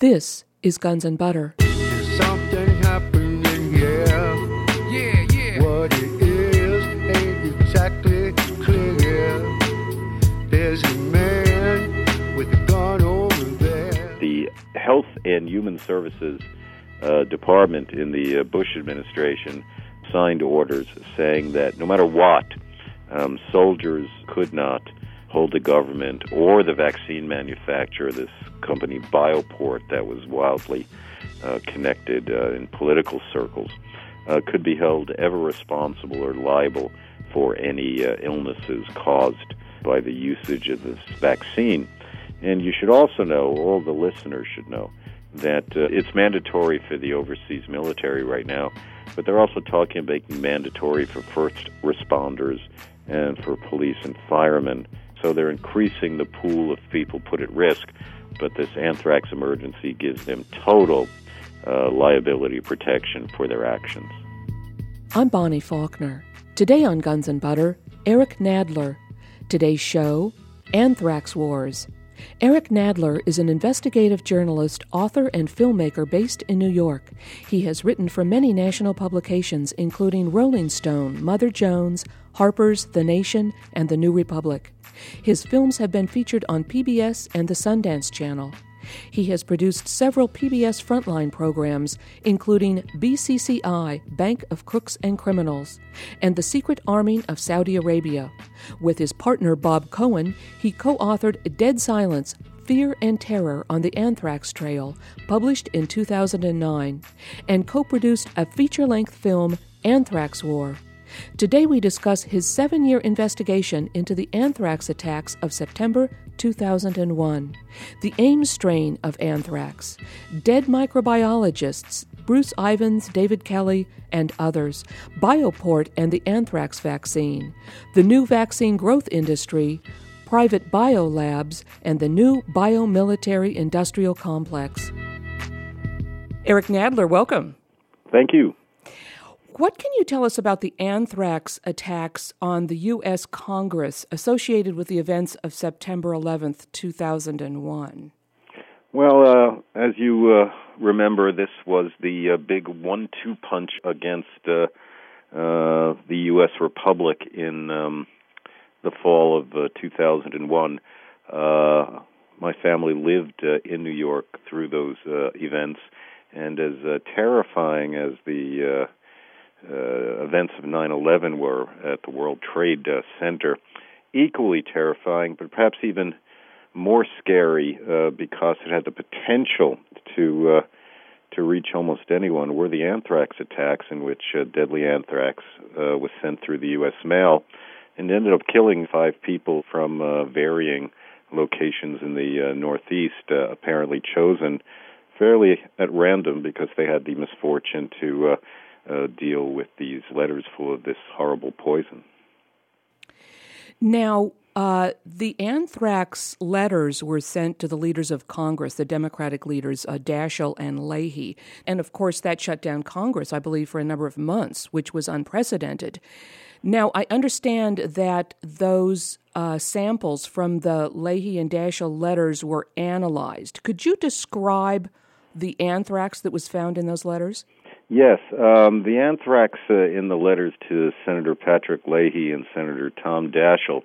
This is Guns and Butter. Something happening here. Yeah, yeah. What it is ain't exactly clear. There's a man with a gun over there. the Health and Human Services uh, Department in the uh, Bush administration signed orders saying that no matter what, um, soldiers could not hold the government or the vaccine manufacturer, this company Bioport, that was wildly uh, connected uh, in political circles, uh, could be held ever responsible or liable for any uh, illnesses caused by the usage of this vaccine. And you should also know, all the listeners should know, that uh, it's mandatory for the overseas military right now, but they're also talking about making mandatory for first responders and for police and firemen. So they're increasing the pool of people put at risk, but this anthrax emergency gives them total uh, liability protection for their actions. I'm Bonnie Faulkner. Today on Guns and Butter, Eric Nadler. Today's show, Anthrax Wars. Eric Nadler is an investigative journalist, author, and filmmaker based in New York. He has written for many national publications, including Rolling Stone, Mother Jones, Harper's, The Nation, and The New Republic. His films have been featured on PBS and the Sundance Channel. He has produced several PBS frontline programs, including BCCI, Bank of Crooks and Criminals, and The Secret Army of Saudi Arabia. With his partner Bob Coen, he co authored Dead Silence Fear and Terror on the Anthrax Trail, published in 2009, and co produced a feature length film, Anthrax War. Today we discuss his seven year investigation into the anthrax attacks of September 2001, the Ames strain of anthrax, dead microbiologists Bruce Ivins, David Kelly, and others, Bioport and the anthrax vaccine, the new vaccine growth industry, private biolabs, and the new biomilitary industrial complex. Eric Nadler, welcome. Thank you. What can you tell us about the anthrax attacks on the U.S. Congress associated with the events of September 11th, 2001? Well, uh, as you uh, remember, this was the uh, big one-two punch against uh, uh, the U.S. Republic in um, the fall of uh, 2001. Uh, my family lived in New York through those events, and as terrifying as the uh, events of 9/11 were at the World Trade uh, Center, equally terrifying, but perhaps even more scary uh, because it had the potential to uh, to reach almost anyone were the anthrax attacks in which uh, deadly anthrax uh, was sent through the U.S. mail and ended up killing five people from uh, varying locations in the Northeast, apparently chosen fairly at random because they had the misfortune to uh, deal with these letters full of this horrible poison. Now, uh, the anthrax letters were sent to the leaders of Congress, the Democratic leaders, uh, Daschle and Leahy. And of course, that shut down Congress, I believe, for a number of months, which was unprecedented. Now, I understand that those uh, samples from the Leahy and Daschle letters were analyzed. Could you describe the anthrax that was found in those letters? Yes, um, the anthrax uh, in the letters to Senator Patrick Leahy and Senator Tom Daschle,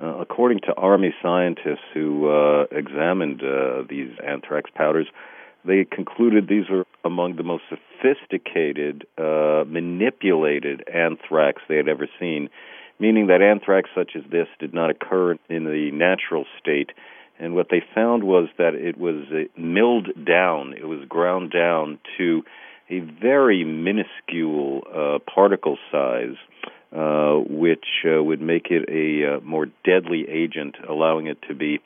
uh, according to Army scientists who uh, examined uh, these anthrax powders, they concluded these were among the most sophisticated, uh, manipulated anthrax they had ever seen, meaning that anthrax such as this did not occur in the natural state. And what they found was that it was uh, milled down, it was ground down to a very minuscule uh, particle size, uh, which uh, would make it a uh, more deadly agent, allowing it to be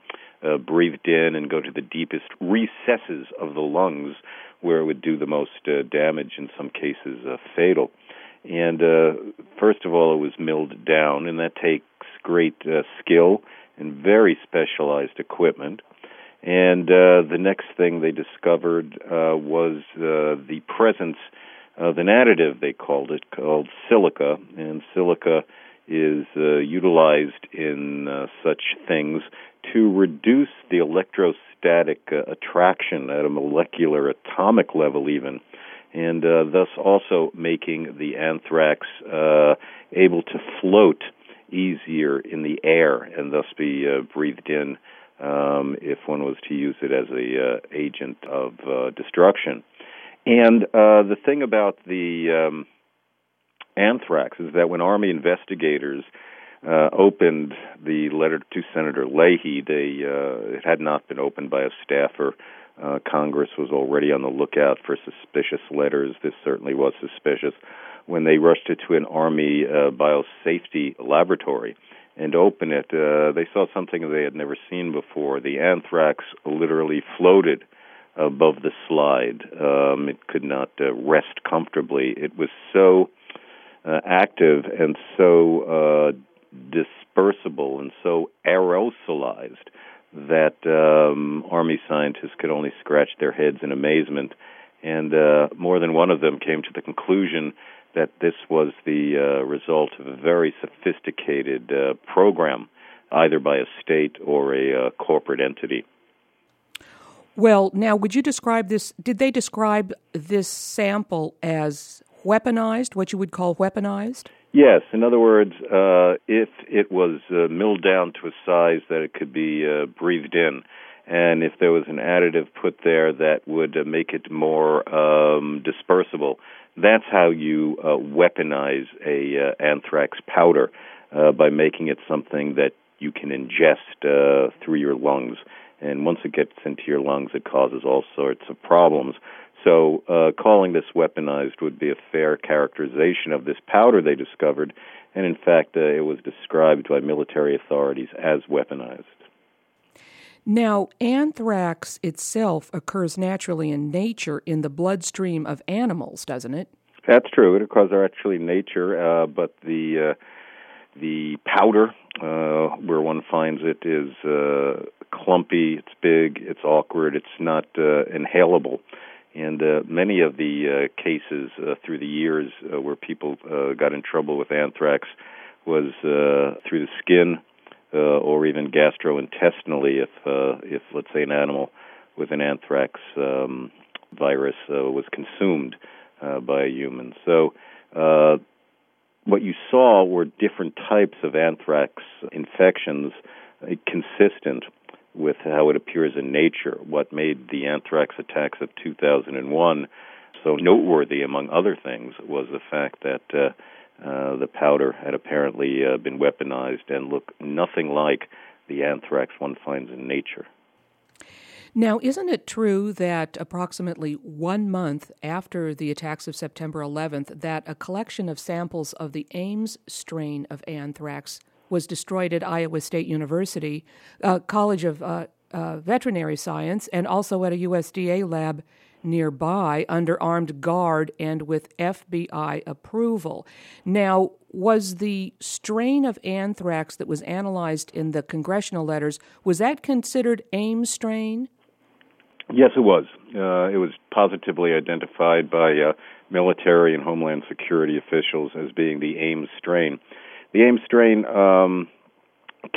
uh, breathed in and go to the deepest recesses of the lungs, where it would do the most uh, damage, in some cases fatal. And first of all, it was milled down, and that takes great skill and very specialized equipment. And uh, the next thing they discovered uh, was uh, the presence of an additive, they called it, called silica. And silica is uh, utilized in uh, such things to reduce the electrostatic uh, attraction at a molecular atomic level, even, and thus also making the anthrax able to float easier in the air and thus be breathed in um, if one was to use it as a uh, agent of uh, destruction. And uh, the thing about the um, anthrax is that when Army investigators uh, opened the letter to Senator Leahy, they uh, it had not been opened by a staffer. Uh, Congress was already on the lookout for suspicious letters. This certainly was suspicious when they rushed it to an Army uh, biosafety laboratory and open it. Uh, they saw something they had never seen before. The anthrax literally floated above the slide. Um, it could not uh, rest comfortably. It was so uh, active and so uh, dispersible and so aerosolized that um, Army scientists could only scratch their heads in amazement. And uh, more than one of them came to the conclusion that this was the uh, result of a very sophisticated uh, program, either by a state or a uh, corporate entity. Well, now, would you describe this? Did they describe this sample as weaponized, what you would call weaponized? Yes. In other words, uh, if it was uh, milled down to a size that it could be uh, breathed in, and if there was an additive put there that would uh, make it more um, dispersible, that's how you uh, weaponize a uh, anthrax powder by making it something that you can ingest through your lungs. And once it gets into your lungs, it causes all sorts of problems. So, uh, calling this weaponized would be a fair characterization of this powder they discovered, and in fact, uh, it was described by military authorities as weaponized. Now, anthrax itself occurs naturally in nature in the bloodstream of animals, doesn't it? That's true. It occurs actually in nature, uh, but the uh, the powder uh, where one finds it is uh, clumpy. It's big. It's awkward. It's not uh, inhalable. And uh, many of the cases through the years where people got in trouble with anthrax was through the skin uh, or even gastrointestinally if, uh, if, let's say, an animal with an anthrax um, virus uh, was consumed uh, by a human. So, uh, what you saw were different types of anthrax infections uh, consistent with how it appears in nature. What made the anthrax attacks of 2001 so noteworthy, among other things, was the fact that uh, the powder had apparently uh, been weaponized and looked nothing like the anthrax one finds in nature. Now, isn't it true that approximately one month after the attacks of September 11th, that a collection of samples of the Ames strain of anthrax was destroyed at Iowa State University, uh, College of uh, uh, Veterinary Science, and also at a USDA lab nearby under armed guard and with FBI approval. Now, was the strain of anthrax that was analyzed in the congressional letters was that considered Ames strain? Yes, it was. Uh, it was positively identified by uh, military and homeland security officials as being the Ames strain. The Ames strain um,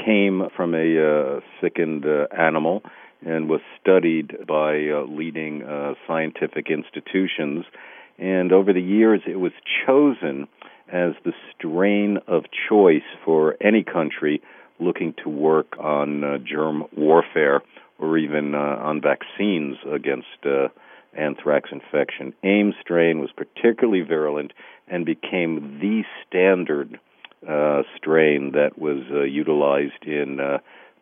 came from a uh, sickened uh, animal and was studied by uh, leading uh, scientific institutions. And over the years, it was chosen as the strain of choice for any country looking to work on uh, germ warfare or even uh, on vaccines against uh, anthrax infection. Ames strain was particularly virulent and became the standard uh, strain that was utilized in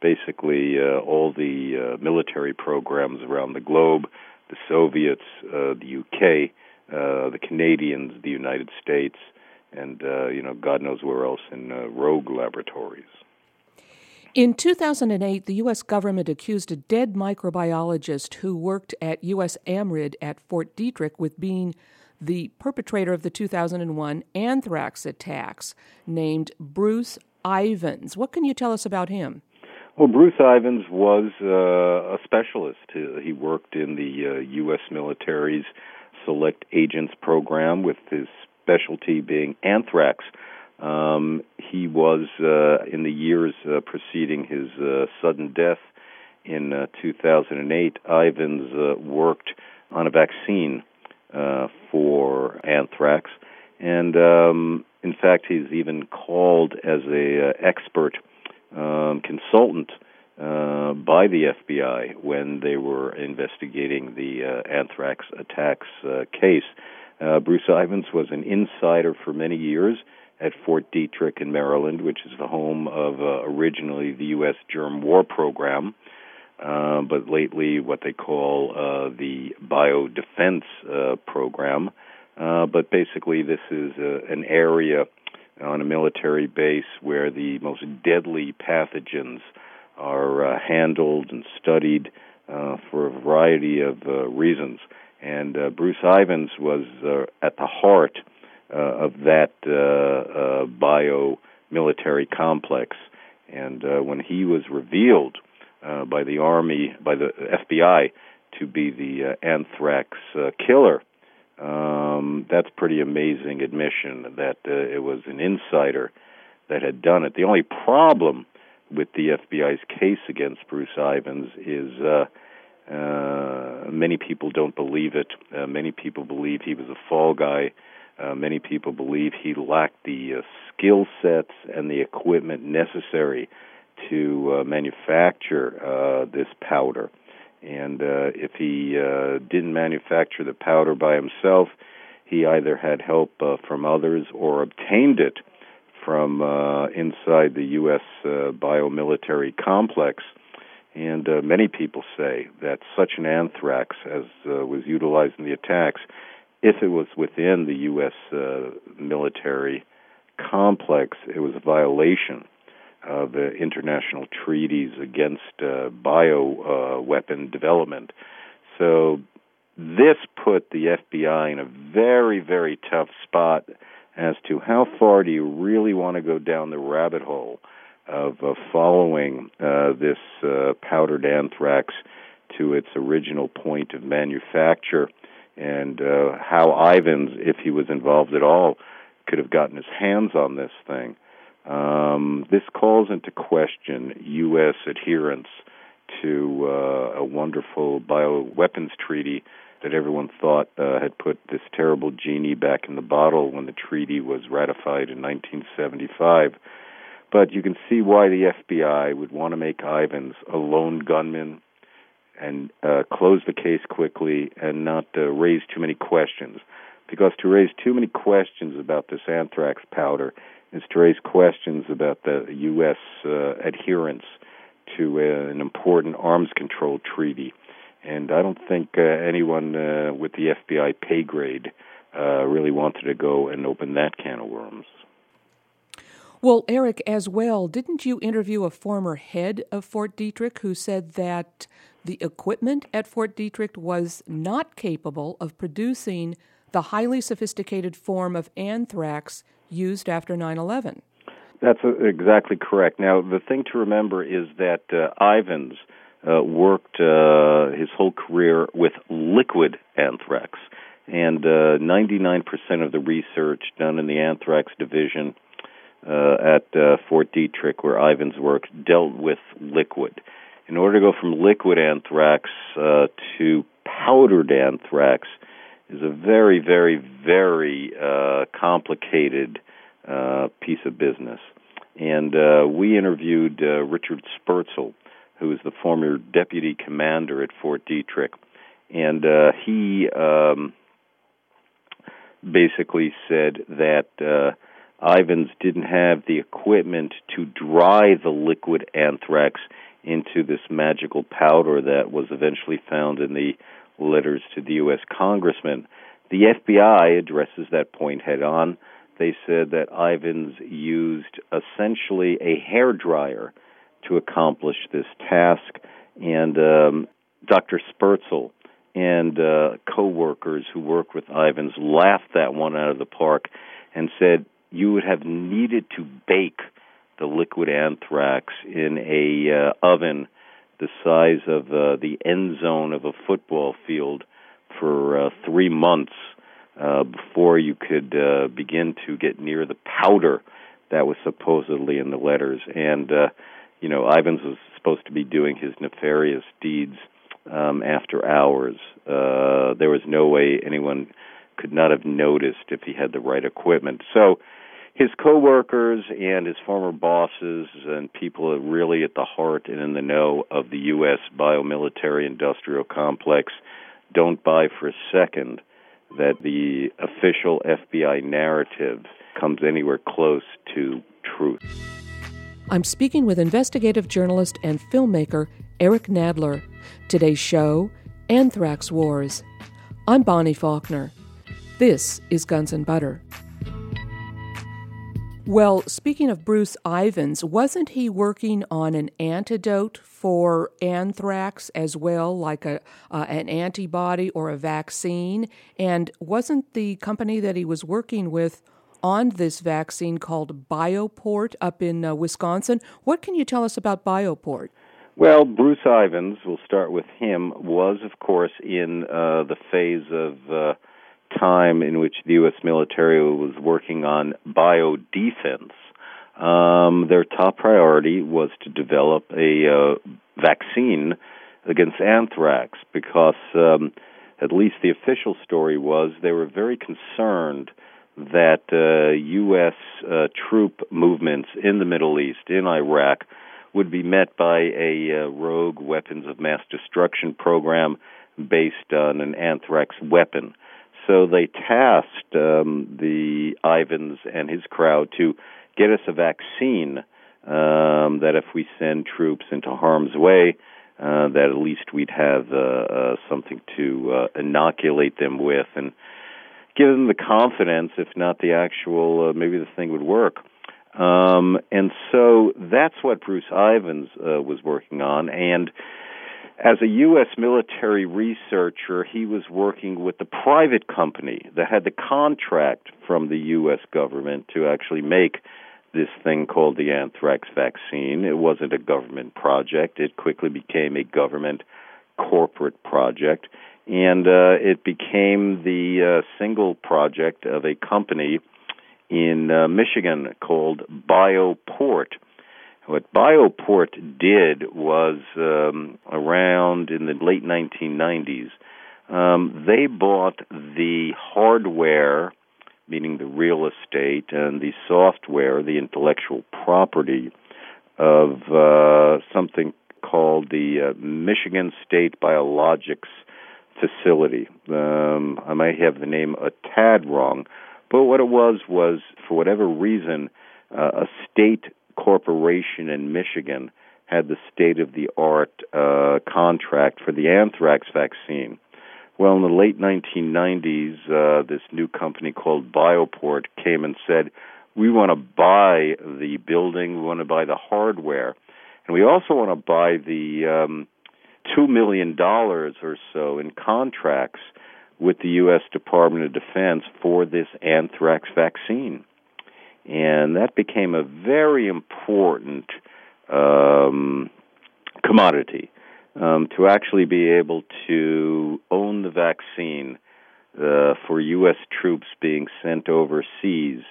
basically uh, all the uh, military programs around the globe the Soviets, uh, the UK, uh, the Canadians, the United States, and uh, you know God knows where else in uh, rogue laboratories. In 2008, the U.S. government accused a dead microbiologist who worked at USAMRIID at Fort Detrick with being the perpetrator of the 2001 anthrax attacks, named Bruce Ivins. What can you tell us about him? Well, Bruce Ivins was uh, a specialist. He worked in the uh, U.S. military's Select Agents program, with his specialty being anthrax. Um, he was, uh, in the years uh, preceding his uh, sudden death, in uh, 2008, Ivins uh, worked on a vaccine uh, for anthrax, and um, in fact, he's even called as a uh, expert um, consultant uh, by the FBI when they were investigating the uh, anthrax attacks uh, case. Uh, Bruce Ivins was an insider for many years at Fort Detrick in Maryland, which is the home of uh, originally the U.S. Germ War Program, uh, but lately what they call uh, the Biodefense uh, Program. Uh, but basically, this is an area on a military base where the most deadly pathogens are uh, handled and studied uh, for a variety of uh, reasons. And uh, Bruce Ivins was uh, at the heart uh, of that uh, bio military complex. And when he was revealed by the Army, by the FBI, to be the anthrax killer, um, that's pretty amazing admission that uh, it was an insider that had done it. The only problem with the FBI's case against Bruce Ivins is uh, uh, many people don't believe it. Uh, many people believe he was a fall guy. Uh, many people believe he lacked the uh, skill sets and the equipment necessary to uh, manufacture uh, this powder. And uh, if he uh, didn't manufacture the powder by himself, he either had help uh, from others or obtained it from uh, inside the U.S. Uh, biomilitary complex. And uh, many people say that such an anthrax as uh, was utilized in the attacks, if it was within the U.S. Uh, military complex, it was a violation of uh, international treaties against uh, bio uh, weapon development. So this put the FBI in a very, very tough spot as to how far do you really want to go down the rabbit hole of uh, following uh, this uh, powdered anthrax to its original point of manufacture, and uh, how Ivins, if he was involved at all, could have gotten his hands on this thing. Um, this calls into question U.S. adherence to uh, a wonderful bioweapons treaty that everyone thought uh, had put this terrible genie back in the bottle when the treaty was ratified in 1975. But you can see why the FBI would want to make Ivins a lone gunman and uh, close the case quickly and not uh, raise too many questions. Because to raise too many questions about this anthrax powder is to raise questions about the U.S. Uh, adherence to uh, an important arms control treaty. And I don't think uh, anyone uh, with the FBI pay grade uh, really wanted to go and open that can of worms. Well, Eric, as well, didn't you interview a former head of Fort Detrick who said that the equipment at Fort Detrick was not capable of producing the highly sophisticated form of anthrax used after 9 11? That's uh, exactly correct. Now, the thing to remember is that uh, Ivins uh, worked uh, his whole career with liquid anthrax, and uh, 99% of the research done in the anthrax division uh, at uh, Fort Detrick, where Ivins worked, dealt with liquid. In order to go from liquid anthrax uh, to powdered anthrax is a very, very, very uh, complicated uh, piece of business. And uh, we interviewed uh, Richard Spertzel, who is the former deputy commander at Fort Detrick, and uh, he um, basically said that uh, Ivins didn't have the equipment to dry the liquid anthrax into this magical powder that was eventually found in the letters to the U.S. congressman. The FBI addresses that point head on. They said that Ivins used essentially a hair dryer to accomplish this task, and um, Dr. Spertzel and uh, co-workers who worked with Ivins laughed that one out of the park and said you would have needed to bake the liquid anthrax in a uh, oven the size of uh, the end zone of a football field for uh, three months uh, before you could uh, begin to get near the powder that was supposedly in the letters. And uh, you know, Ivins was supposed to be doing his nefarious deeds um, after hours. Uh, there was no way anyone could not have noticed if he had the right equipment. So his coworkers and his former bosses and people really at the heart and in the know of the U.S. biomilitary industrial complex don't buy for a second that the official FBI narrative comes anywhere close to truth. I'm speaking with investigative journalist and filmmaker Eric Nadler. Today's show Anthrax Wars. I'm Bonnie Faulkner. This is Guns and Butter. Well, speaking of Bruce Ivins, wasn't he working on an antidote for anthrax as well, like a uh, an antibody or a vaccine? And wasn't the company that he was working with on this vaccine called Bioport up in uh, Wisconsin? What can you tell us about Bioport? Well, Bruce Ivins, we'll start with him, was, of course, in uh, the phase of uh, time in which the U.S. military was working on biodefense. Um, their top priority was to develop a uh, vaccine against anthrax because, um, at least the official story was, they were very concerned that uh, U.S. Uh, troop movements in the Middle East, in Iraq, would be met by a uh, rogue weapons of mass destruction program based on an anthrax weapon. So they tasked um, the Ivins and his crowd to get us a vaccine um, that if we send troops into harm's way, uh, that at least we'd have uh, uh, something to inoculate them with and give them the confidence, if not the actual, uh, maybe the thing would work. Um, and so that's what Bruce Ivins uh, was working on. And as a U.S. military researcher, he was working with the private company that had the contract from the U.S. government to actually make this thing called the anthrax vaccine. It wasn't a government project, it quickly became a government corporate project. And uh, it became the uh, single project of a company in uh, Michigan called Bioport. What Bioport did was um, around in the late 1990s, um, they bought the hardware, meaning the real estate, and the software, the intellectual property of uh, something called the uh, Michigan State Biologics Facility. Um, I might have the name a tad wrong, but what it was was, for whatever reason, uh, a state corporation in Michigan had the state of the art uh, contract for the anthrax vaccine. Well, in the late 1990s, uh, this new company called Bioport came and said, We want to buy the building, we want to buy the hardware, and we also want to buy the um, $2 million or so in contracts with the U.S. Department of Defense for this anthrax vaccine and that became a very important um, commodity um, to actually be able to own the vaccine uh, for U.S. troops being sent overseas.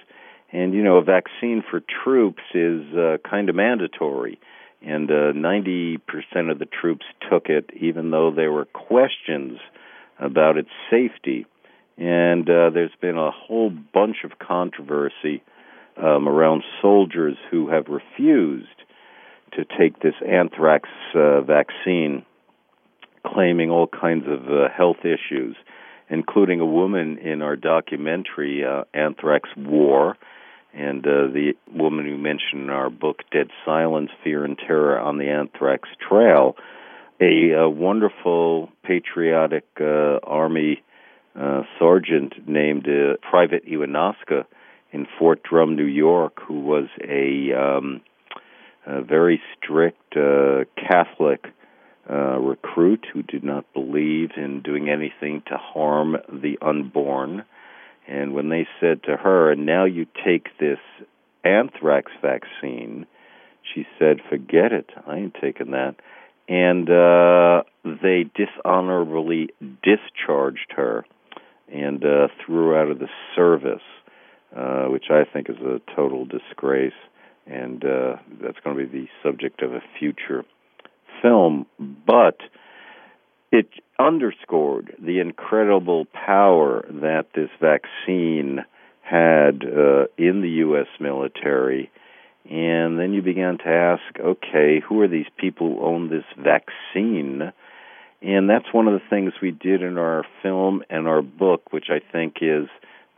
And you know, a vaccine for troops is uh, kind of mandatory, and uh, 90% of the troops took it, even though there were questions about its safety. And uh, there's been a whole bunch of controversy um, around soldiers who have refused to take this anthrax uh, vaccine, claiming all kinds of uh, health issues, including a woman in our documentary, uh, Anthrax War, and uh, the woman who mentioned in our book, Dead Silence Fear and Terror on the Anthrax Trail, a, a wonderful patriotic uh, Army uh, sergeant named uh, Private Iwanoska in Fort Drum, New York, who was a, um, a very strict uh, Catholic uh, recruit who did not believe in doing anything to harm the unborn. And when they said to her, and now you take this anthrax vaccine, she said, forget it, I ain't taking that. And uh, they dishonorably discharged her and uh, threw her out of the service. Uh, which I think is a total disgrace. and uh, that's going to be the subject of a future film. But it underscored the incredible power that this vaccine had uh, in the U.S. military. And then you began to ask, okay, who are these people who own this vaccine? And that's one of the things we did in our film and our book, which I think is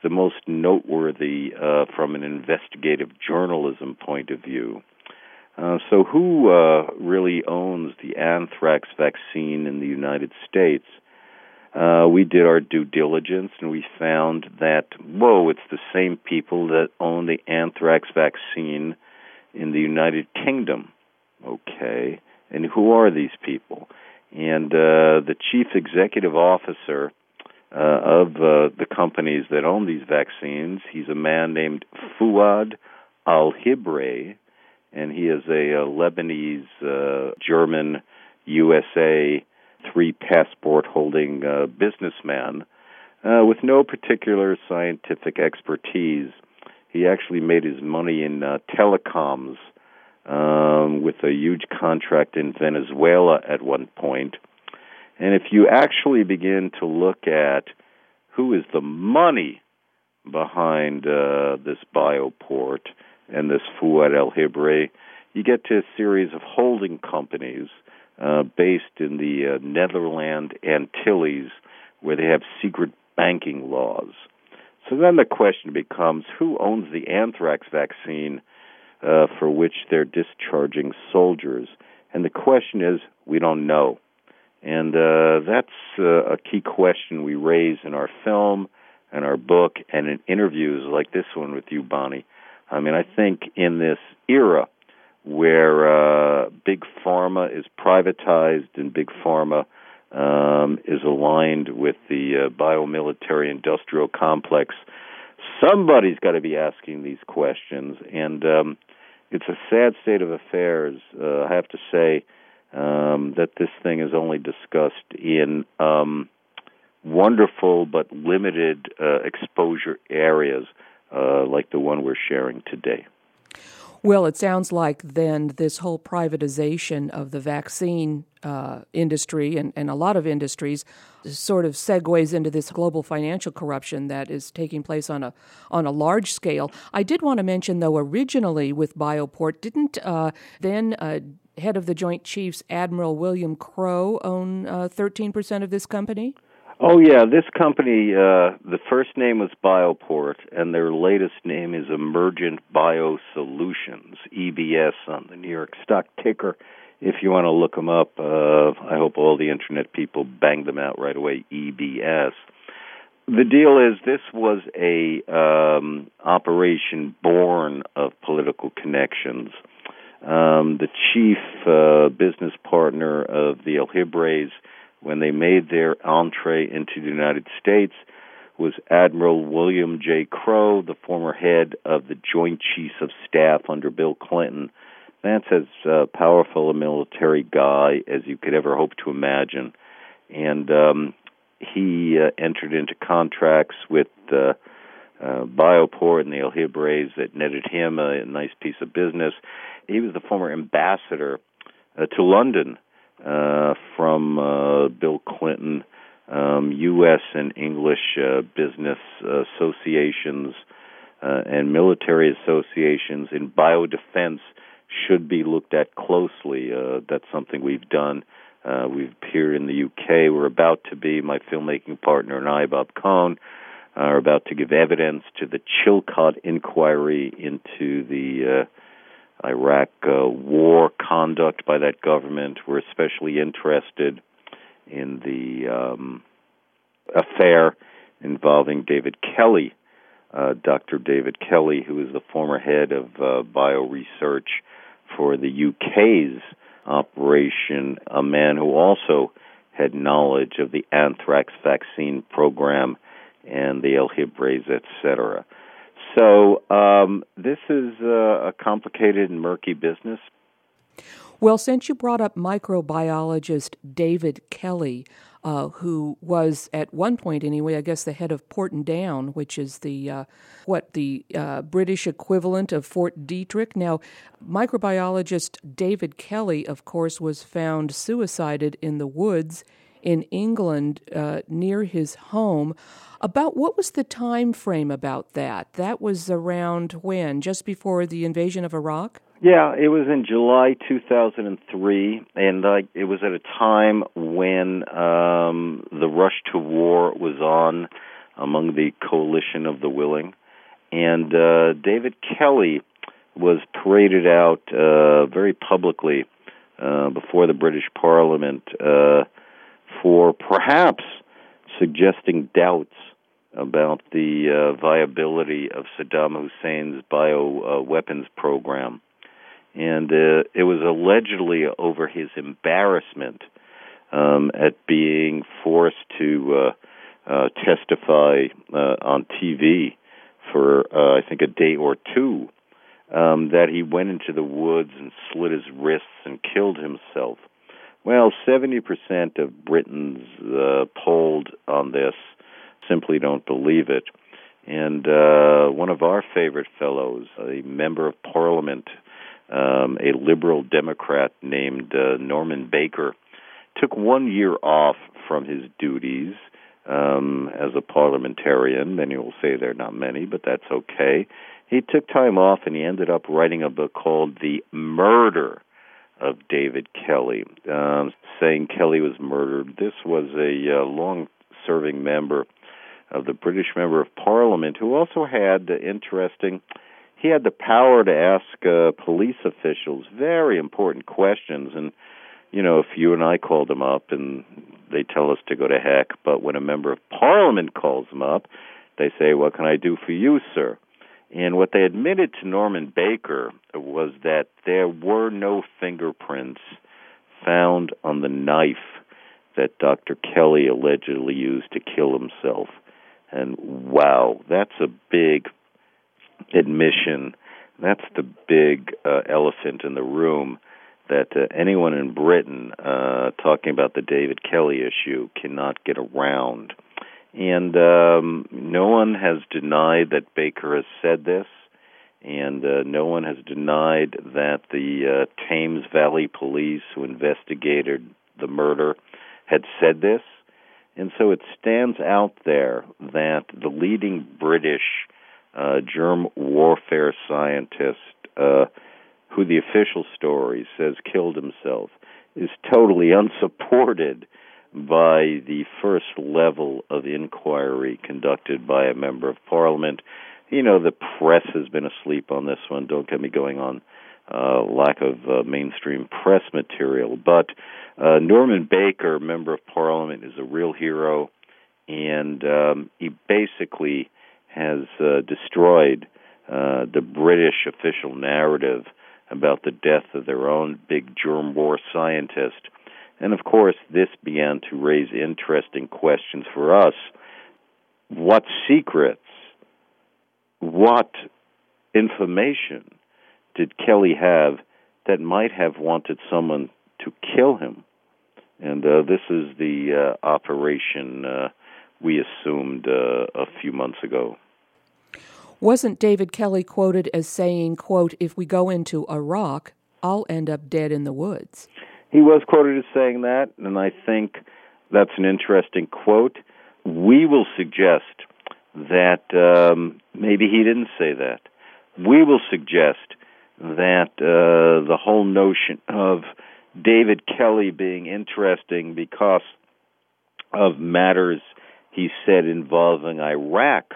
the most noteworthy uh, from an investigative journalism point of view. Uh, so, who uh, really owns the anthrax vaccine in the United States? Uh, we did our due diligence and we found that, whoa, it's the same people that own the anthrax vaccine in the United Kingdom. Okay. And who are these people? And uh, the chief executive officer uh, of the companies that own these vaccines, he's a man named Fuad El-Hibri, and he is a, a Lebanese, uh, German, USA, three passport holding uh, businessman uh, with no particular scientific expertise. He actually made his money in uh, telecoms um, with a huge contract in Venezuela at one point. And if you actually begin to look at who is the money behind uh, this bioport and this Fuad El-Hibri, you get to a series of holding companies uh, based in the uh, Netherlands Antilles, where they have secret banking laws. So then the question becomes who owns the anthrax vaccine uh, for which they're discharging soldiers? And the question is, we don't know. And uh, that's uh, a key question we raise in our film and our book and in interviews like this one with you, Bonnie. I mean, I think in this era where uh, big pharma is privatized and big pharma um, is aligned with the uh, biomilitary industrial complex, somebody's got to be asking these questions. And um, it's a sad state of affairs, uh, I have to say, um, that this thing is only discussed in um, wonderful but limited uh, exposure areas uh, like the one we're sharing today. Well, it sounds like then this whole privatization of the vaccine uh, industry and, and a lot of industries sort of segues into this global financial corruption that is taking place on a on a large scale. I did want to mention, though, originally with Bioport, didn't uh, then uh, head of the Joint Chiefs Admiral William Crowe own uh, thirteen percent of this company? Oh yeah, this company. Uh, the first name was Bioport, and their latest name is Emergent Biosolutions (EBS) on the New York Stock ticker. If you want to look them up, uh, I hope all the internet people bang them out right away. EBS. The deal is this was a um, operation born of political connections. Um, the chief uh, business partner of the El-Hibris when they made their entree into the United States was Admiral William J. Crowe, the former head of the Joint Chiefs of Staff under Bill Clinton. That's as uh, powerful a military guy as you could ever hope to imagine. And um, he uh, entered into contracts with uh, uh, Bioport and the El that netted him a, a nice piece of business. He was the former ambassador uh, to London uh, from uh, Bill Clinton, um, U.S. and English uh, business associations uh, and military associations in biodefense should be looked at closely. Uh, that's something we've done. We've appeared in the UK. We're about to be, my filmmaking partner and I, Bob Coen, are about to give evidence to the Chilcot inquiry into the Iraq uh, war conduct by that government. We're especially interested in the um, affair involving David Kelly, uh, Dr. David Kelly, who is the former head of uh, bio research for the UK's operation, a man who also had knowledge of the anthrax vaccine program and the El-Hibris, etc. So um, this is a, a complicated and murky business. Well, since you brought up microbiologist David Kelly, uh, who was at one point anyway, I guess the head of Porton Down, which is the uh, what the uh, British equivalent of Fort Detrick. Now, microbiologist David Kelly, of course, was found suicided in the woods in England uh, near his home. About what was the time frame about that? That was around when? Just before the invasion of Iraq? Yeah, it was in July 2003, and uh, it was at a time when um, the rush to war was on among the coalition of the willing, and uh, David Kelly was paraded out uh, very publicly uh, before the British Parliament uh, for perhaps suggesting doubts about the uh, viability of Saddam Hussein's bio uh, program and uh, it was allegedly over his embarrassment um, at being forced to uh, uh, testify uh, on TV for I think a day or two um, that he went into the woods and slit his wrists and killed himself. Well, 70% of Britons uh, polled on this simply don't believe it. And uh, one of our favorite fellows, a member of parliament um, a liberal Democrat named uh, Norman Baker, took one year off from his duties um, as a parliamentarian. Then you'll say there are not many, but that's okay. He took time off and he ended up writing a book called The Murder of David Kelly, um, saying Kelly was murdered. This was a uh, long serving member of the British Member of Parliament who also had uh, interesting he had the power to ask uh, police officials very important questions and you know if you and I called them up and they tell us to go to heck but when a member of parliament calls them up they say what can I do for you sir and what they admitted to Norman Baker was that there were no fingerprints found on the knife that Dr. Kelly allegedly used to kill himself. And wow, that's a big admission. That's the big uh, elephant in the room that uh, anyone in Britain uh, talking about the David Kelly issue cannot get around. And um, no one has denied that Baker has said this, and uh, no one has denied that the uh, Thames Valley police who investigated the murder had said this. And so it stands out there that the leading British uh, germ warfare scientist uh, who the official story says killed himself is totally unsupported by the first level of inquiry conducted by a member of parliament. You know, the press has been asleep on this one. Don't get me going on uh, lack of uh, mainstream press material. But uh, Norman Baker, member of parliament, is a real hero, and um, he basically has uh, destroyed uh, the British official narrative about the death of their own big germ war scientist. And of course, this began to raise interesting questions for us. What secrets, what information did Kelly have that might have wanted someone to kill him? And uh, this is the uh, operation uh, we assumed uh, a few months ago. Wasn't David Kelly quoted as saying, quote, if we go into Iraq, I'll end up dead in the woods? He was quoted as saying that, and I think that's an interesting quote. We will suggest that um, maybe he didn't say that. We will suggest that uh, the whole notion of David Kelly being interesting because of matters he said involving Iraq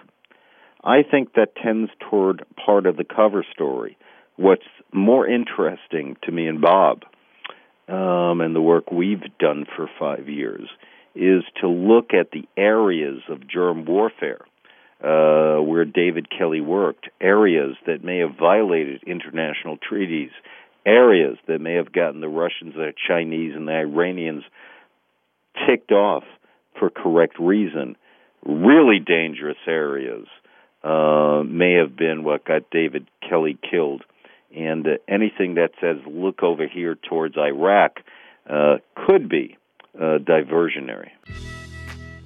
I think that tends toward part of the cover story. What's more interesting to me and Bob, um, and the work we've done for five years, is to look at the areas of germ warfare uh, where David Kelly worked, areas that may have violated international treaties, areas that may have gotten the Russians, the Chinese, and the Iranians ticked off for correct reason. Really dangerous areas uh, may have been what got David Kelly killed. And uh, anything that says look over here towards Iraq uh, could be uh, diversionary.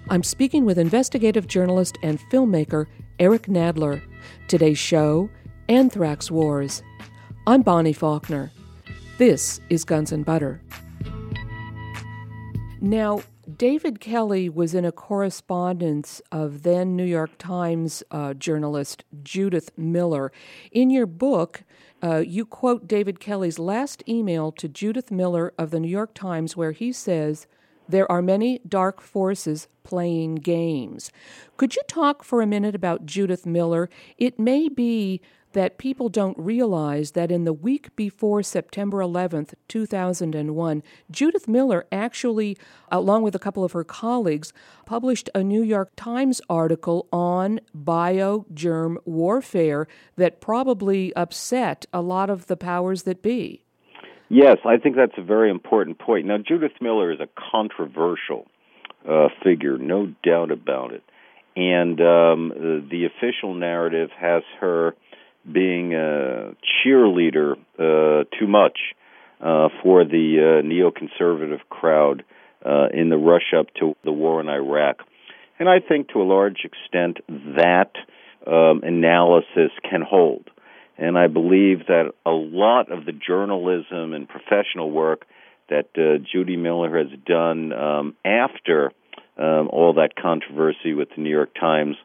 I'm speaking with investigative journalist and filmmaker Eric Nadler. Today's show Anthrax Wars. I'm Bonnie Faulkner. This is Guns and Butter. Now, David Kelly was in a correspondence of then New York Times uh, journalist Judith Miller. In your book, uh, you quote David Kelly's last email to Judith Miller of the New York Times, where he says, There are many dark forces playing games. Could you talk for a minute about Judith Miller? It may be that people don't realize that in the week before September 11th, 2001, Judith Miller actually, along with a couple of her colleagues, published a New York Times article on biogerm warfare that probably upset a lot of the powers that be. Yes, I think that's a very important point. Now, Judith Miller is a controversial uh, figure, no doubt about it. And um, the official narrative has her being a cheerleader uh, too much uh, for the uh, neoconservative crowd uh, in the rush up to the war in Iraq. And I think to a large extent that um, analysis can hold. And I believe that a lot of the journalism and professional work that uh, Judy Miller has done um, after um, all that controversy with the New York Times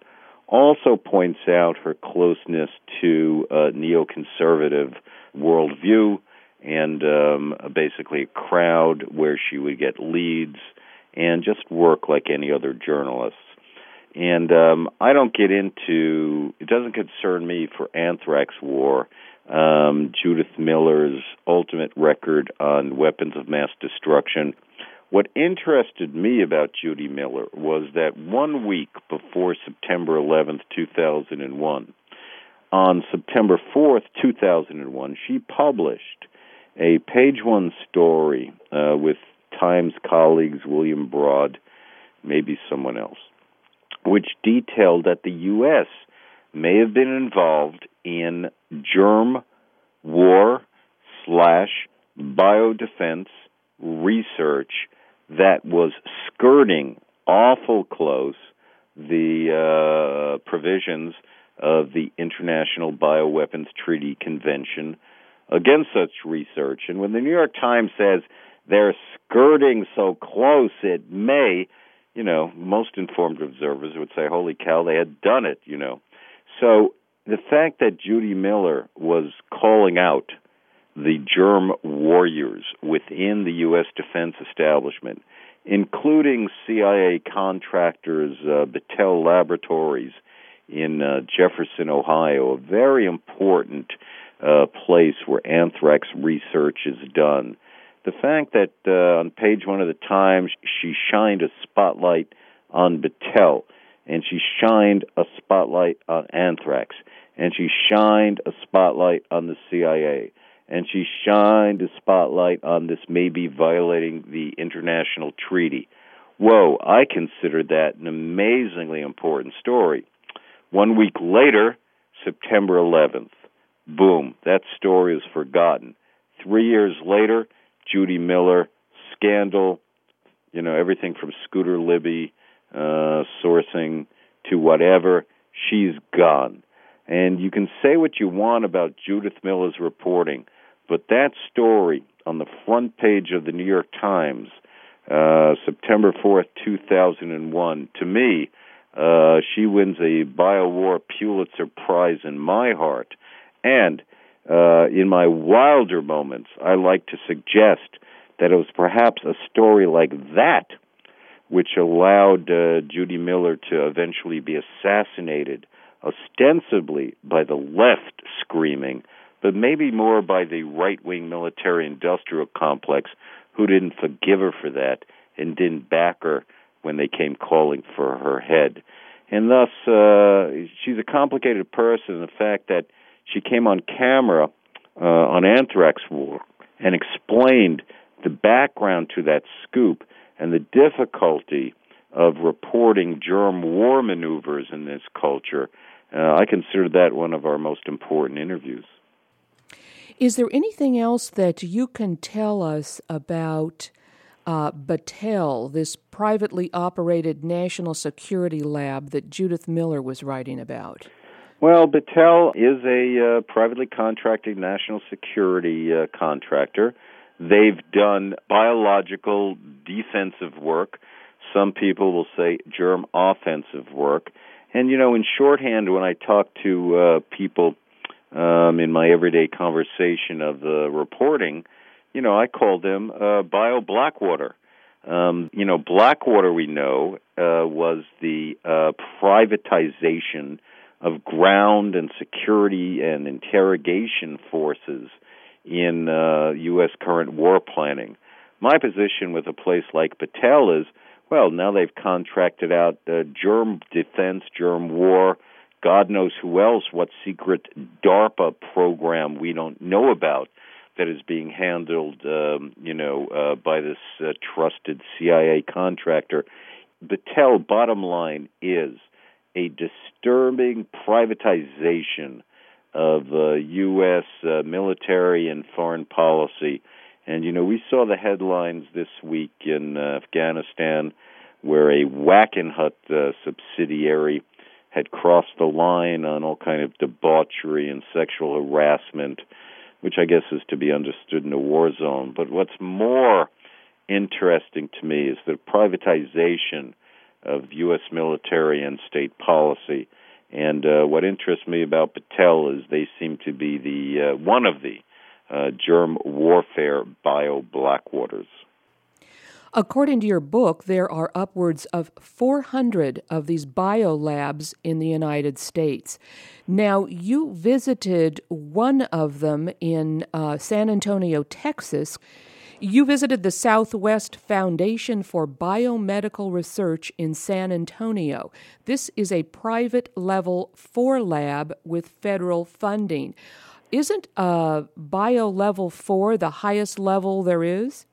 also points out her closeness to a neoconservative worldview and um, basically a crowd where she would get leads and just work like any other journalist. And um, I don't get into it doesn't concern me for Anthrax War. Um, Judith Miller's ultimate record on weapons of mass destruction what interested me about Judy Miller was that one week before September 11th, 2001, on September 4th, 2001, she published a page one story uh, with Times colleagues William Broad, maybe someone else, which detailed that the U.S. may have been involved in germ war slash biodefense research that was skirting awful close the uh, provisions of the International Bioweapons Treaty Convention against such research. And when the New York Times says they're skirting so close, it may, you know, most informed observers would say, holy cow, they had done it, you know. So the fact that Judy Miller was calling out the germ warriors within the U.S. defense establishment, including CIA contractors, uh, Battelle Laboratories in uh, Jefferson, Ohio, a very important uh, place where anthrax research is done. The fact that uh, on page one of the Times she shined a spotlight on Battelle, and she shined a spotlight on anthrax, and she shined a spotlight on the CIA and she shined a spotlight on this maybe violating the international treaty. Whoa, I consider that an amazingly important story. One week later, September 11th, boom, that story is forgotten. Three years later, Judy Miller, scandal, you know, everything from Scooter Libby uh, sourcing to whatever, she's gone. And you can say what you want about Judith Miller's reporting. But that story on the front page of the New York Times, uh, September 4th, 2001, to me, uh, she wins a Biowar Pulitzer Prize in my heart. And uh, in my wilder moments, I like to suggest that it was perhaps a story like that which allowed uh, Judy Miller to eventually be assassinated, ostensibly by the left screaming but maybe more by the right wing military industrial complex who didn't forgive her for that and didn't back her when they came calling for her head. And thus, uh, she's a complicated person. The fact that she came on camera uh, on Anthrax War and explained the background to that scoop and the difficulty of reporting germ war maneuvers in this culture, uh, I consider that one of our most important interviews. Is there anything else that you can tell us about uh, Battelle, this privately operated national security lab that Judith Miller was writing about? Well, Battelle is a uh, privately contracted national security uh, contractor. They've done biological defensive work. Some people will say germ offensive work. And, you know, in shorthand, when I talk to uh, people um, in my everyday conversation of the reporting, you know, I call them uh, bio Blackwater. Um, you know, Blackwater, we know, uh, was the uh, privatization of ground and security and interrogation forces in uh, U.S. current war planning. My position with a place like Battelle is, well, now they've contracted out uh, germ defense, germ war, God knows who else, what secret DARPA program we don't know about that is being handled, um, you know, uh, by this uh, trusted CIA contractor. Battelle, bottom line, is a disturbing privatization of uh, U.S. Uh, military and foreign policy. And, you know, we saw the headlines this week in uh, Afghanistan where a Wackenhut uh, subsidiary had crossed the line on all kind of debauchery and sexual harassment, which I guess is to be understood in a war zone. But what's more interesting to me is the privatization of U.S. military and state policy. And uh, what interests me about Battelle is they seem to be the uh, one of the uh, germ warfare bio blackwaters. According to your book, there are upwards of 400 of these biolabs in the United States. Now, you visited one of them in uh, San Antonio, Texas. You visited the Southwest Foundation for Biomedical Research in San Antonio. This is a private level four lab with federal funding. Isn't uh, bio level four the highest level there is?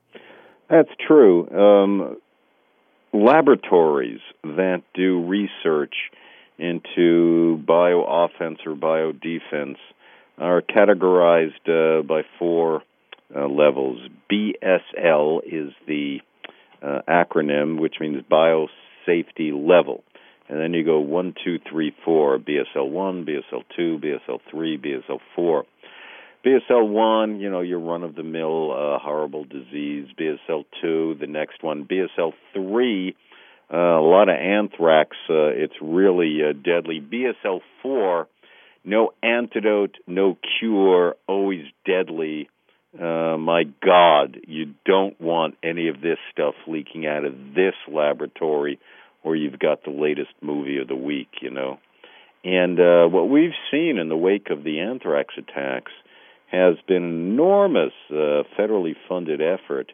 That's true. Um, laboratories that do research into bio offense or bio defense are categorized uh, by four uh, levels. BSL is the uh, acronym, which means biosafety level. And then you go one, two, three, four, BSL 1, BSL 2, BSL 3, BSL 4. BSL 1, you know, your run of the mill uh, horrible disease. BSL 2, the next one. BSL 3, uh, a lot of anthrax. Uh, it's really uh, deadly. BSL 4, no antidote, no cure, always deadly uh, my God, you don't want any of this stuff leaking out of this laboratory, or you've got the latest movie of the week, you know. And uh, what we've seen in the wake of the anthrax attacks has been an enormous uh, federally funded effort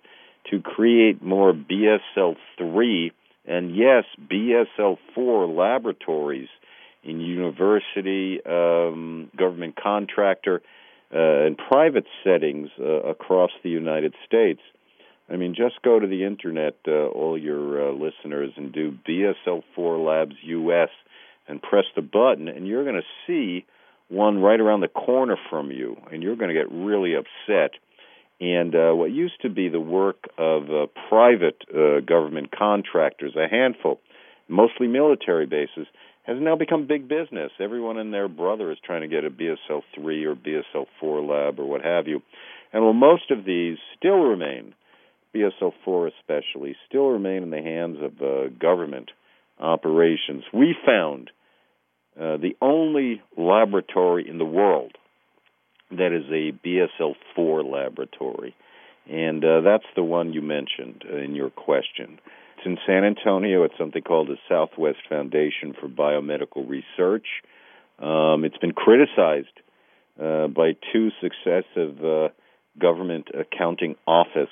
to create more BSL 3 and, yes, BSL 4 laboratories in university, um, government contractor, uh, in private settings uh, across the United States. I mean, just go to the internet, uh, all your uh, listeners, and do BSL4 Labs US and press the button, and you're going to see one right around the corner from you, and you're going to get really upset. And uh, what used to be the work of uh, private uh, government contractors, a handful, mostly military bases, has now become big business. Everyone and their brother is trying to get a BSL 3 or BSL 4 lab or what have you. And while most of these still remain, BSL 4 especially, still remain in the hands of uh, government operations, we found uh, the only laboratory in the world that is a BSL 4 laboratory. And uh, that's the one you mentioned in your question. It's in San Antonio. It's something called the Southwest Foundation for Biomedical Research. Um, it's been criticized uh, by two successive uh, government accounting office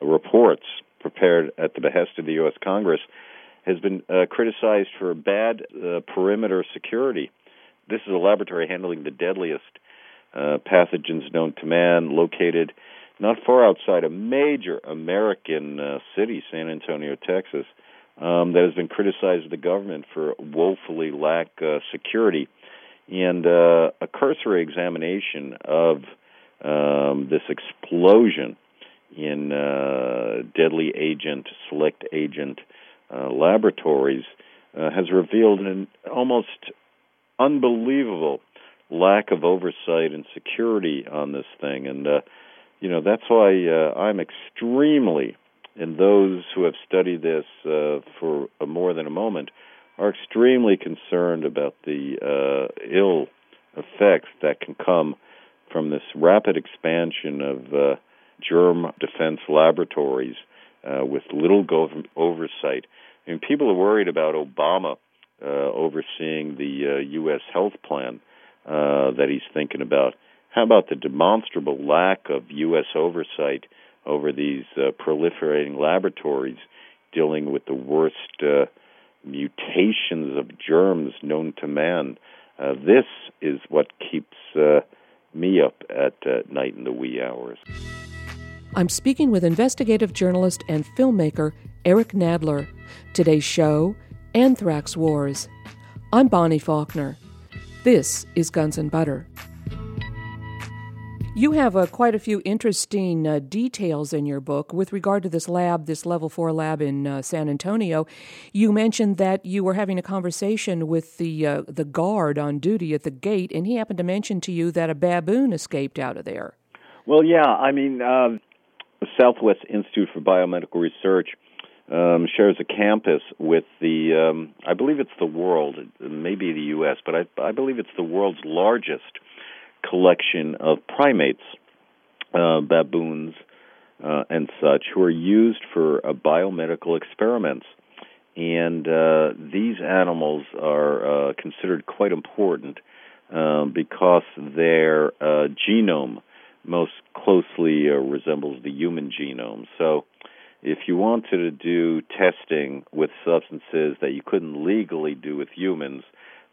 reports prepared at the behest of the U.S. Congress. Has been uh, criticized for bad uh, perimeter security. This is a laboratory handling the deadliest uh, pathogens known to man, located not far outside a major American uh, city, San Antonio, Texas, um, that has been criticized by the government for woefully lack uh, security. And uh, a cursory examination of um, this explosion in uh, deadly agent, select agent laboratories uh, has revealed an almost unbelievable lack of oversight and security on this thing. And, uh, you know, that's why uh, I'm extremely, and those who have studied this uh, for more than a moment are extremely concerned about the uh, ill effects that can come from this rapid expansion of uh, germ defense laboratories uh, with little government oversight. I mean, people are worried about Obama uh, overseeing the uh, U.S. health plan uh, that he's thinking about. How about the demonstrable lack of U.S. oversight over these uh, proliferating laboratories dealing with the worst uh, mutations of germs known to man? Uh, this is what keeps uh, me up at uh, night in the wee hours. I'm speaking with investigative journalist and filmmaker Eric Nadler. Today's show Anthrax Wars. I'm Bonnie Faulkner. This is Guns and Butter. You have uh, quite a few interesting uh, details in your book with regard to this lab, this level four lab in uh, San Antonio. You mentioned that you were having a conversation with the uh, the guard on duty at the gate, and he happened to mention to you that a baboon escaped out of there. Well, yeah, I mean, the Southwest Institute for Biomedical Research um, shares a campus with the, um, I believe it's the world, maybe the U.S., but I, I believe it's the world's largest collection of primates, uh, baboons, uh, and such, who are used for uh, biomedical experiments. And uh, these animals are uh, considered quite important um, because their uh, genome most closely uh, resembles the human genome. So, if you wanted to do testing with substances that you couldn't legally do with humans,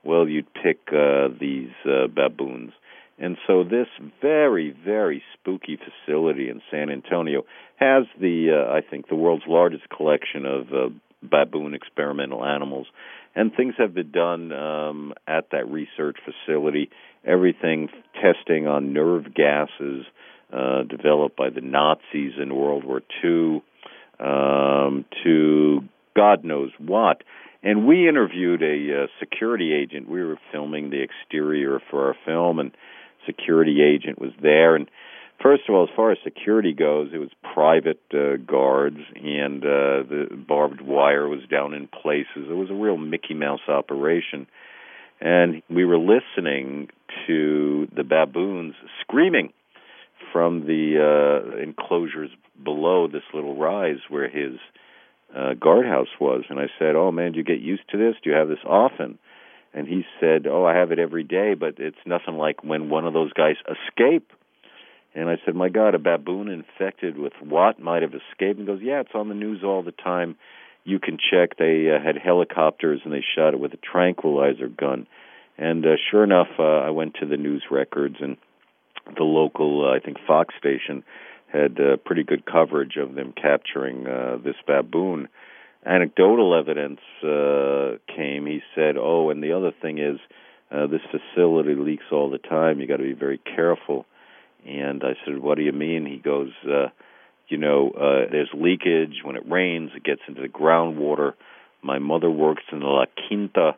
well, you'd pick uh, these uh, baboons. And so this very, very spooky facility in San Antonio has the, uh, I think, the world's largest collection of uh, baboon experimental animals. And things have been done um, at that research facility. Everything testing on nerve gases uh, developed by the Nazis in World War II um, to God knows what. And we interviewed a uh, security agent. We were filming the exterior for our film, and security agent was there. And first of all, as far as security goes, it was private uh, guards, and uh, the barbed wire was down in places. It was a real Mickey Mouse operation. And we were listening to the baboons screaming from the uh, enclosures below this little rise where his uh, guardhouse was. And I said, "Oh man, do you get used to this? Do you have this often?" And he said, "Oh, I have it every day, but it's nothing like when one of those guys escape." And I said, "My God, a baboon infected with what might have escaped?" And goes, "Yeah, it's on the news all the time. You can check. They uh, had helicopters and they shot it with a tranquilizer gun." And uh, sure enough, uh, I went to the news records and the local, uh, I think, Fox station had uh, pretty good coverage of them capturing uh, this baboon. Anecdotal evidence uh, came. He said, "Oh, and the other thing is, uh, this facility leaks all the time. You got to be very careful." And I said, "What do you mean?" He goes, uh, "You know, uh, there's leakage when it rains. It gets into the groundwater. My mother works in La Quinta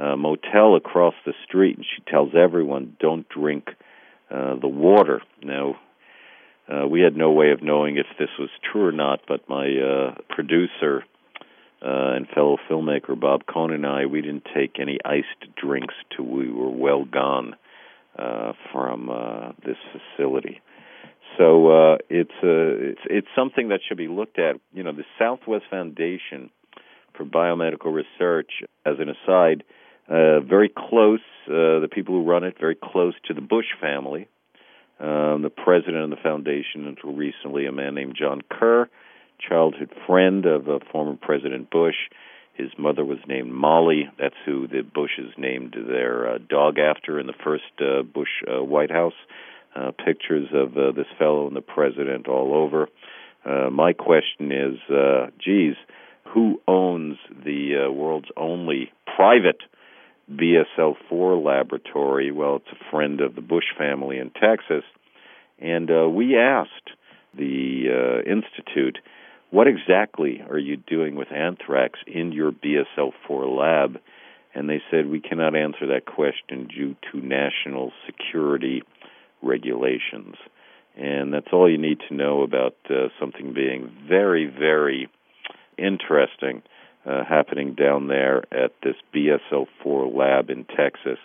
uh, motel across the street, and she tells everyone, don't drink." Uh, the water. Now, uh, we had no way of knowing if this was true or not, but my uh, producer uh, and fellow filmmaker Bob Coen and I, we didn't take any iced drinks till we were well gone uh, from uh, this facility. So uh, it's uh, it's it's something that should be looked at. You know, the Southwest Foundation for Biomedical Research, as an aside, uh, very close, uh, the people who run it, very close to the Bush family. Um, the president of the foundation until recently, a man named John Kerr, childhood friend of uh, former President Bush. His mother was named Molly. That's who the Bushes named their uh, dog after in the first uh, Bush uh, White House. Uh, pictures of uh, this fellow and the president all over. Uh, my question is, uh, geez, who owns the uh, world's only private BSL4 laboratory. Well, it's a friend of the Bush family in Texas. And uh, we asked the uh, institute, what exactly are you doing with anthrax in your BSL 4 lab? And they said, we cannot answer that question due to national security regulations. And that's all you need to know about uh, something being very, very interesting uh, happening down there at this BSL 4 lab in Texas.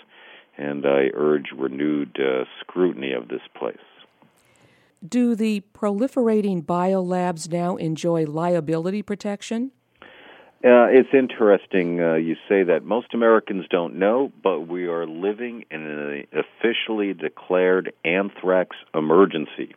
And I urge renewed uh, scrutiny of this place. Do the proliferating biolabs now enjoy liability protection? Uh, it's interesting uh, you say that. Most Americans don't know, but we are living in an officially declared anthrax emergency.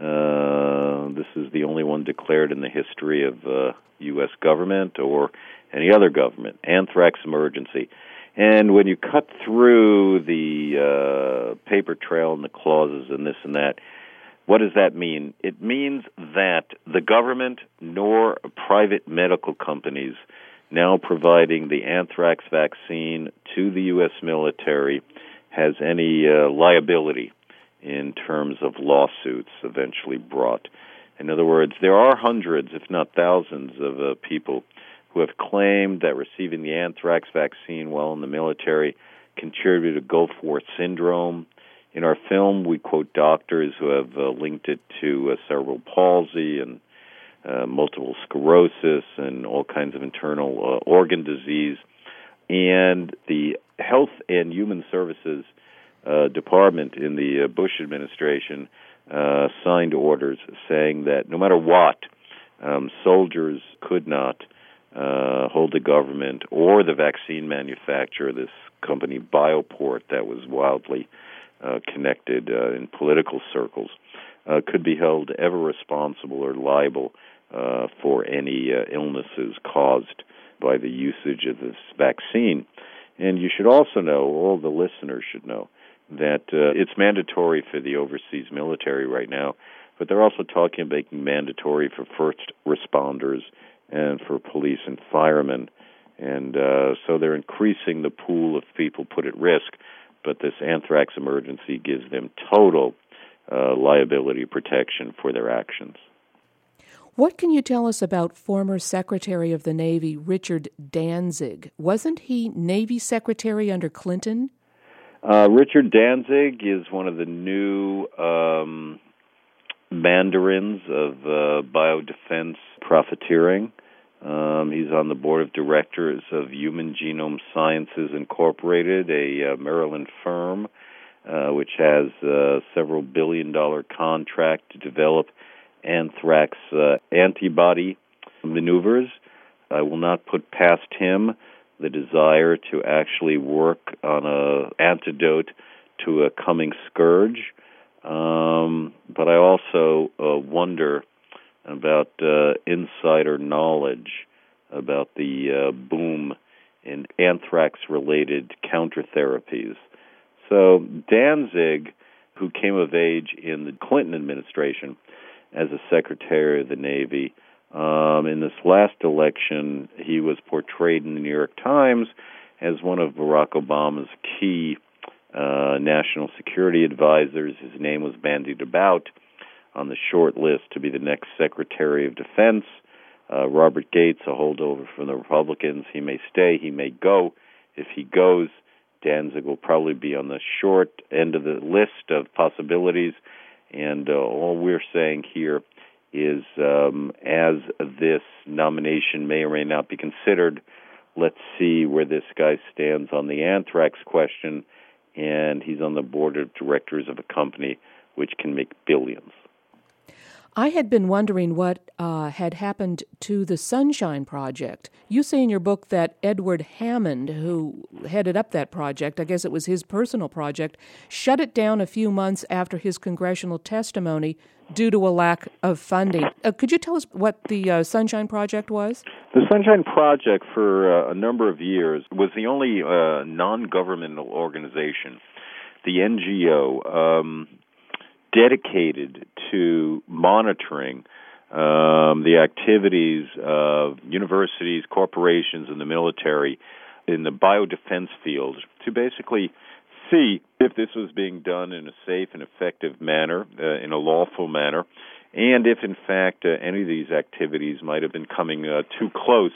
Uh, this is the only one declared in the history of uh, U.S. government or any other government. Anthrax emergency. And when you cut through the uh, paper trail and the clauses and this and that, what does that mean? It means that the government nor private medical companies now providing the anthrax vaccine to the U.S. military has any uh, liability in terms of lawsuits eventually brought. In other words, there are hundreds, if not thousands, of uh, people who have claimed that receiving the anthrax vaccine while in the military contributed to Gulf War syndrome, in our film, we quote doctors who have uh, linked it to uh, cerebral palsy and uh, multiple sclerosis and all kinds of internal uh, organ disease. And the Health and Human Services uh, Department in the uh, Bush administration signed orders saying that no matter what, um, soldiers could not hold the government or the vaccine manufacturer, this company Bioport, that was wildly uh, connected uh, in political circles uh, could be held ever responsible or liable uh, for any uh, illnesses caused by the usage of this vaccine. And you should also know, all the listeners should know, that uh, it's mandatory for the overseas military right now, but they're also talking about making mandatory for first responders and for police and firemen. And uh, so they're increasing the pool of people put at risk but this anthrax emergency gives them total uh, liability protection for their actions. What can you tell us about former Secretary of the Navy Richard Danzig? Wasn't he Navy Secretary under Clinton? Uh, Richard Danzig is one of the new um, mandarins of uh, biodefense profiteering. Um, he's on the board of directors of Human Genome Sciences Incorporated, a uh, Maryland firm uh, which has uh, several billion dollar contract to develop anthrax uh, antibody maneuvers. I will not put past him the desire to actually work on a antidote to a coming scourge. Um, but I also uh, wonder about uh, insider knowledge about the uh, boom in anthrax related counter therapies. So, Danzig, who came of age in the Clinton administration as a Secretary of the Navy, um, in this last election, he was portrayed in the New York Times as one of Barack Obama's key uh, national security advisors. His name was bandied about on the short list to be the next Secretary of Defense. Uh, Robert Gates, a holdover from the Republicans, he may stay, he may go. If he goes, Danzig will probably be on the short end of the list of possibilities. And uh, all we're saying here is, um, as this nomination may or may not be considered, let's see where this guy stands on the anthrax question. And he's on the board of directors of a company which can make billions. I had been wondering what uh, had happened to the Sunshine Project. You say in your book that Edward Hammond, who headed up that project, I guess it was his personal project, shut it down a few months after his congressional testimony due to a lack of funding. Uh, could you tell us what the uh, Sunshine Project was? The Sunshine Project, for uh, a number of years, was the only uh, non governmental organization, the NGO. Um, dedicated to monitoring um, the activities of universities, corporations, and the military in the biodefense field to basically see if this was being done in a safe and effective manner, uh, in a lawful manner, and if in fact uh, any of these activities might have been coming uh, too close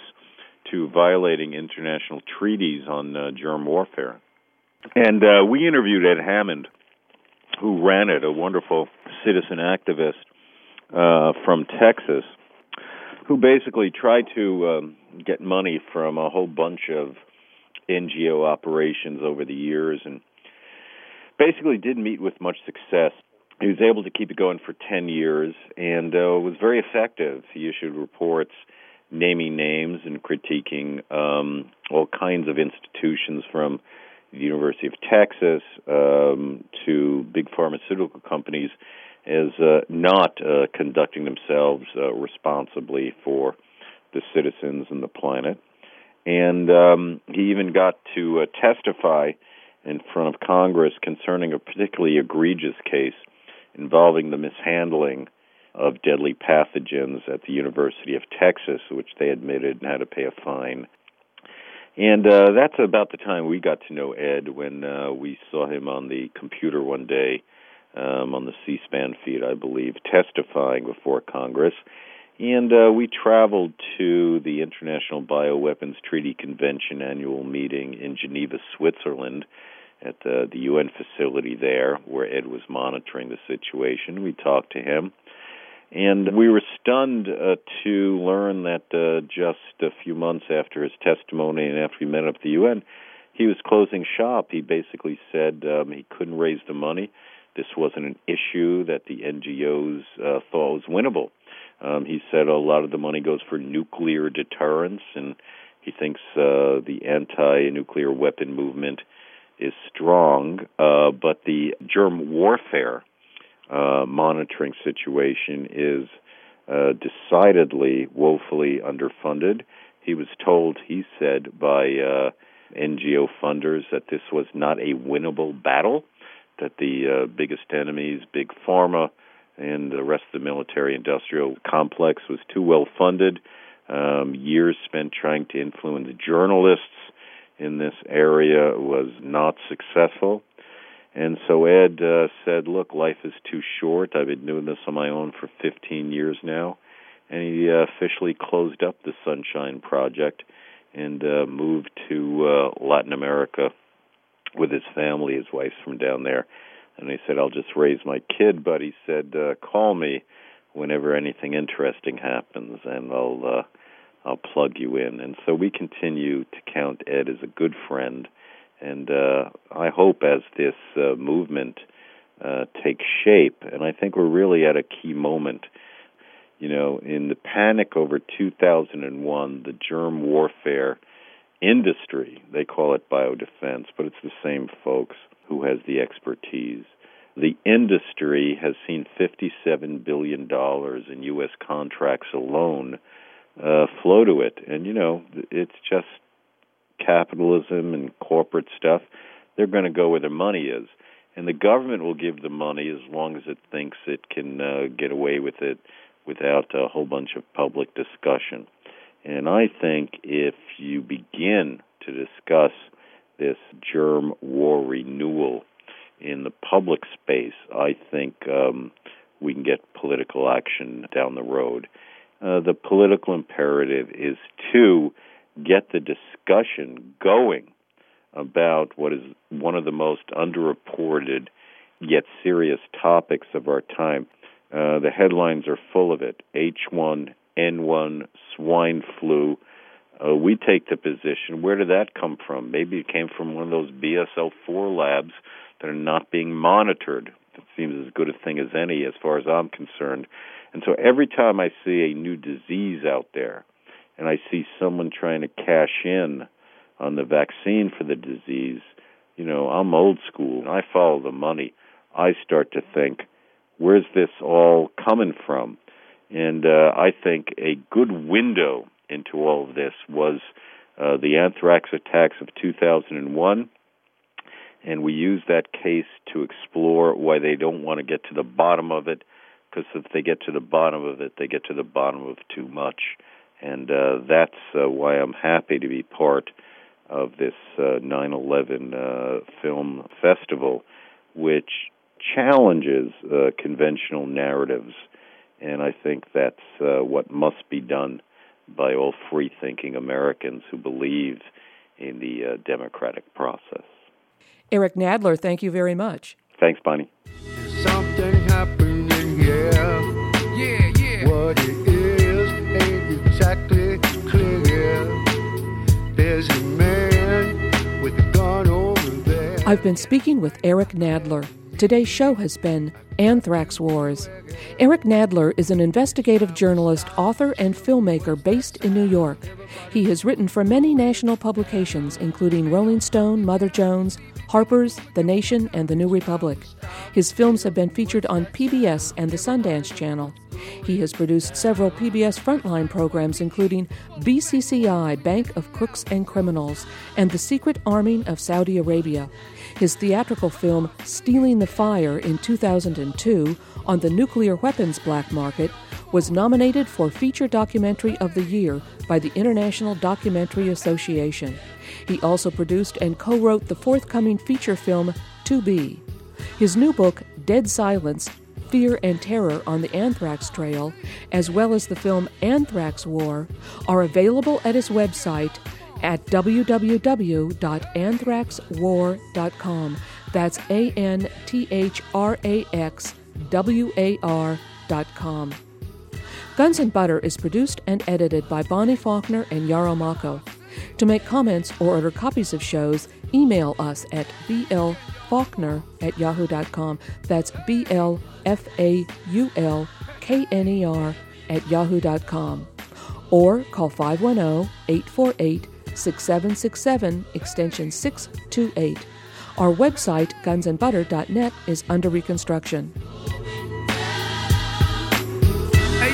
to violating international treaties on uh, germ warfare. And uh, we interviewed Ed Hammond, who ran it, a wonderful citizen activist uh, from Texas, who basically tried to um, get money from a whole bunch of NGO operations over the years and basically didn't meet with much success. He was able to keep it going for 10 years and uh, was very effective. He issued reports naming names and critiquing um, all kinds of institutions from the University of Texas um, to big pharmaceutical companies as uh, not uh, conducting themselves uh, responsibly for the citizens and the planet. And um, he even got to uh, testify in front of Congress concerning a particularly egregious case involving the mishandling of deadly pathogens at the University of Texas, which they admitted and had to pay a fine. And uh, that's about the time we got to know Ed when uh, we saw him on the computer one day um, on the C-SPAN feed, I believe, testifying before Congress. And uh, we traveled to the International Bioweapons Treaty Convention annual meeting in Geneva, Switzerland, at the, the UN facility there, where Ed was monitoring the situation. We talked to him. And we were stunned uh, to learn that uh, just a few months after his testimony and after we met up at the UN, he was closing shop. He basically said um, he couldn't raise the money. This wasn't an issue that the NGOs uh, thought was winnable. Um, he said a lot of the money goes for nuclear deterrence, and he thinks uh, the anti-nuclear weapon movement is strong, uh, but the germ warfare uh, monitoring situation is uh, decidedly woefully underfunded. He was told, he said, by uh, NGO funders that this was not a winnable battle, that the uh, biggest enemies, big pharma, and the rest of the military industrial complex was too well funded. Um, years spent trying to influence journalists in this area was not successful. And so Ed uh, said, Look, life is too short. I've been doing this on my own for 15 years now. And he uh, officially closed up the Sunshine Project and uh, moved to uh, Latin America with his family. His wife's from down there and he said, "I'll just raise my kid." But he said, uh, "Call me whenever anything interesting happens, and I'll uh, I'll plug you in." And so we continue to count Ed as a good friend, and uh, I hope as this uh, movement uh, takes shape, and I think we're really at a key moment. You know, in the panic over 2001, the germ warfare industry, they call it biodefense, but it's the same folks who has the expertise. The industry has seen $57 billion in U.S. contracts alone uh, flow to it. And, you know, it's just capitalism and corporate stuff. They're going to go where the money is. And the government will give the money as long as it thinks it can uh, get away with it without a whole bunch of public discussion. And I think if you begin to discuss this germ war renewal in the public space, I think um, we can get political action down the road. Uh, the political imperative is to get the discussion going about what is one of the most underreported yet serious topics of our time. Uh, the headlines are full of it H1N1, swine flu, uh, we take the position where did that come from? Maybe it came from one of those BSL 4 labs that are not being monitored. It seems as good a thing as any, as far as I'm concerned. And so every time I see a new disease out there, and I see someone trying to cash in on the vaccine for the disease, you know, I'm old school. I follow the money. I start to think, where's this all coming from? And uh, I think a good window into all of this was uh, the anthrax attacks of 2001. And we use that case to explore why they don't want to get to the bottom of it, because if they get to the bottom of it, they get to the bottom of too much. And uh, that's uh, why I'm happy to be part of this uh, 9/11 uh, film festival, which challenges uh, conventional narratives and I think that's uh, what must be done by all free thinking Americans who believe in the uh, democratic process. Eric Nadler, thank you very much. Thanks, Bonnie. There's a man with a gun over there. I've been speaking with Eric Nadler. Today's show has been Anthrax Wars. Eric Nadler is an investigative journalist, author, and filmmaker based in New York. He has written for many national publications, including Rolling Stone, Mother Jones, Harper's, The Nation, and The New Republic. His films have been featured on PBS and the Sundance Channel. He has produced several PBS frontline programs, including BCCI, Bank of Crooks and Criminals, and The Secret Arming of Saudi Arabia. His theatrical film, Stealing the Fire, in 2002, on the nuclear weapons black market, was nominated for Feature Documentary of the Year by the International Documentary Association. He also produced and co wrote the forthcoming feature film, To Be. His new book, Dead Silence Fear and Terror on the Anthrax Trail, as well as the film Anthrax War, are available at his website at www.anthraxwar.com. That's A N T H R A X W A R.com. Guns and Butter is produced and edited by Bonnie Faulkner and Yarrow Mahko. To make comments or order copies of shows, email us at blfaulkner at yahoo.com. That's B L F A U L K N E R at yahoo.com. Or call 510 848 6767 extension 628. Our website, gunsandbutter.net, is under reconstruction.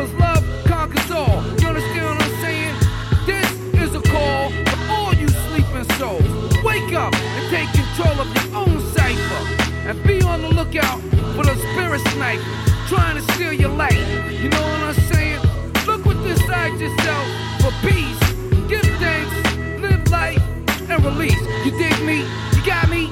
because love conquers all. You understand what I'm saying? This is a call for all you sleeping souls. Wake up and take control of your own cipher and be on the lookout for the spirit snipers trying to steal your life. You know what I'm saying? Look inside yourself for peace. Give thanks, live life, and release. You dig me? You got me?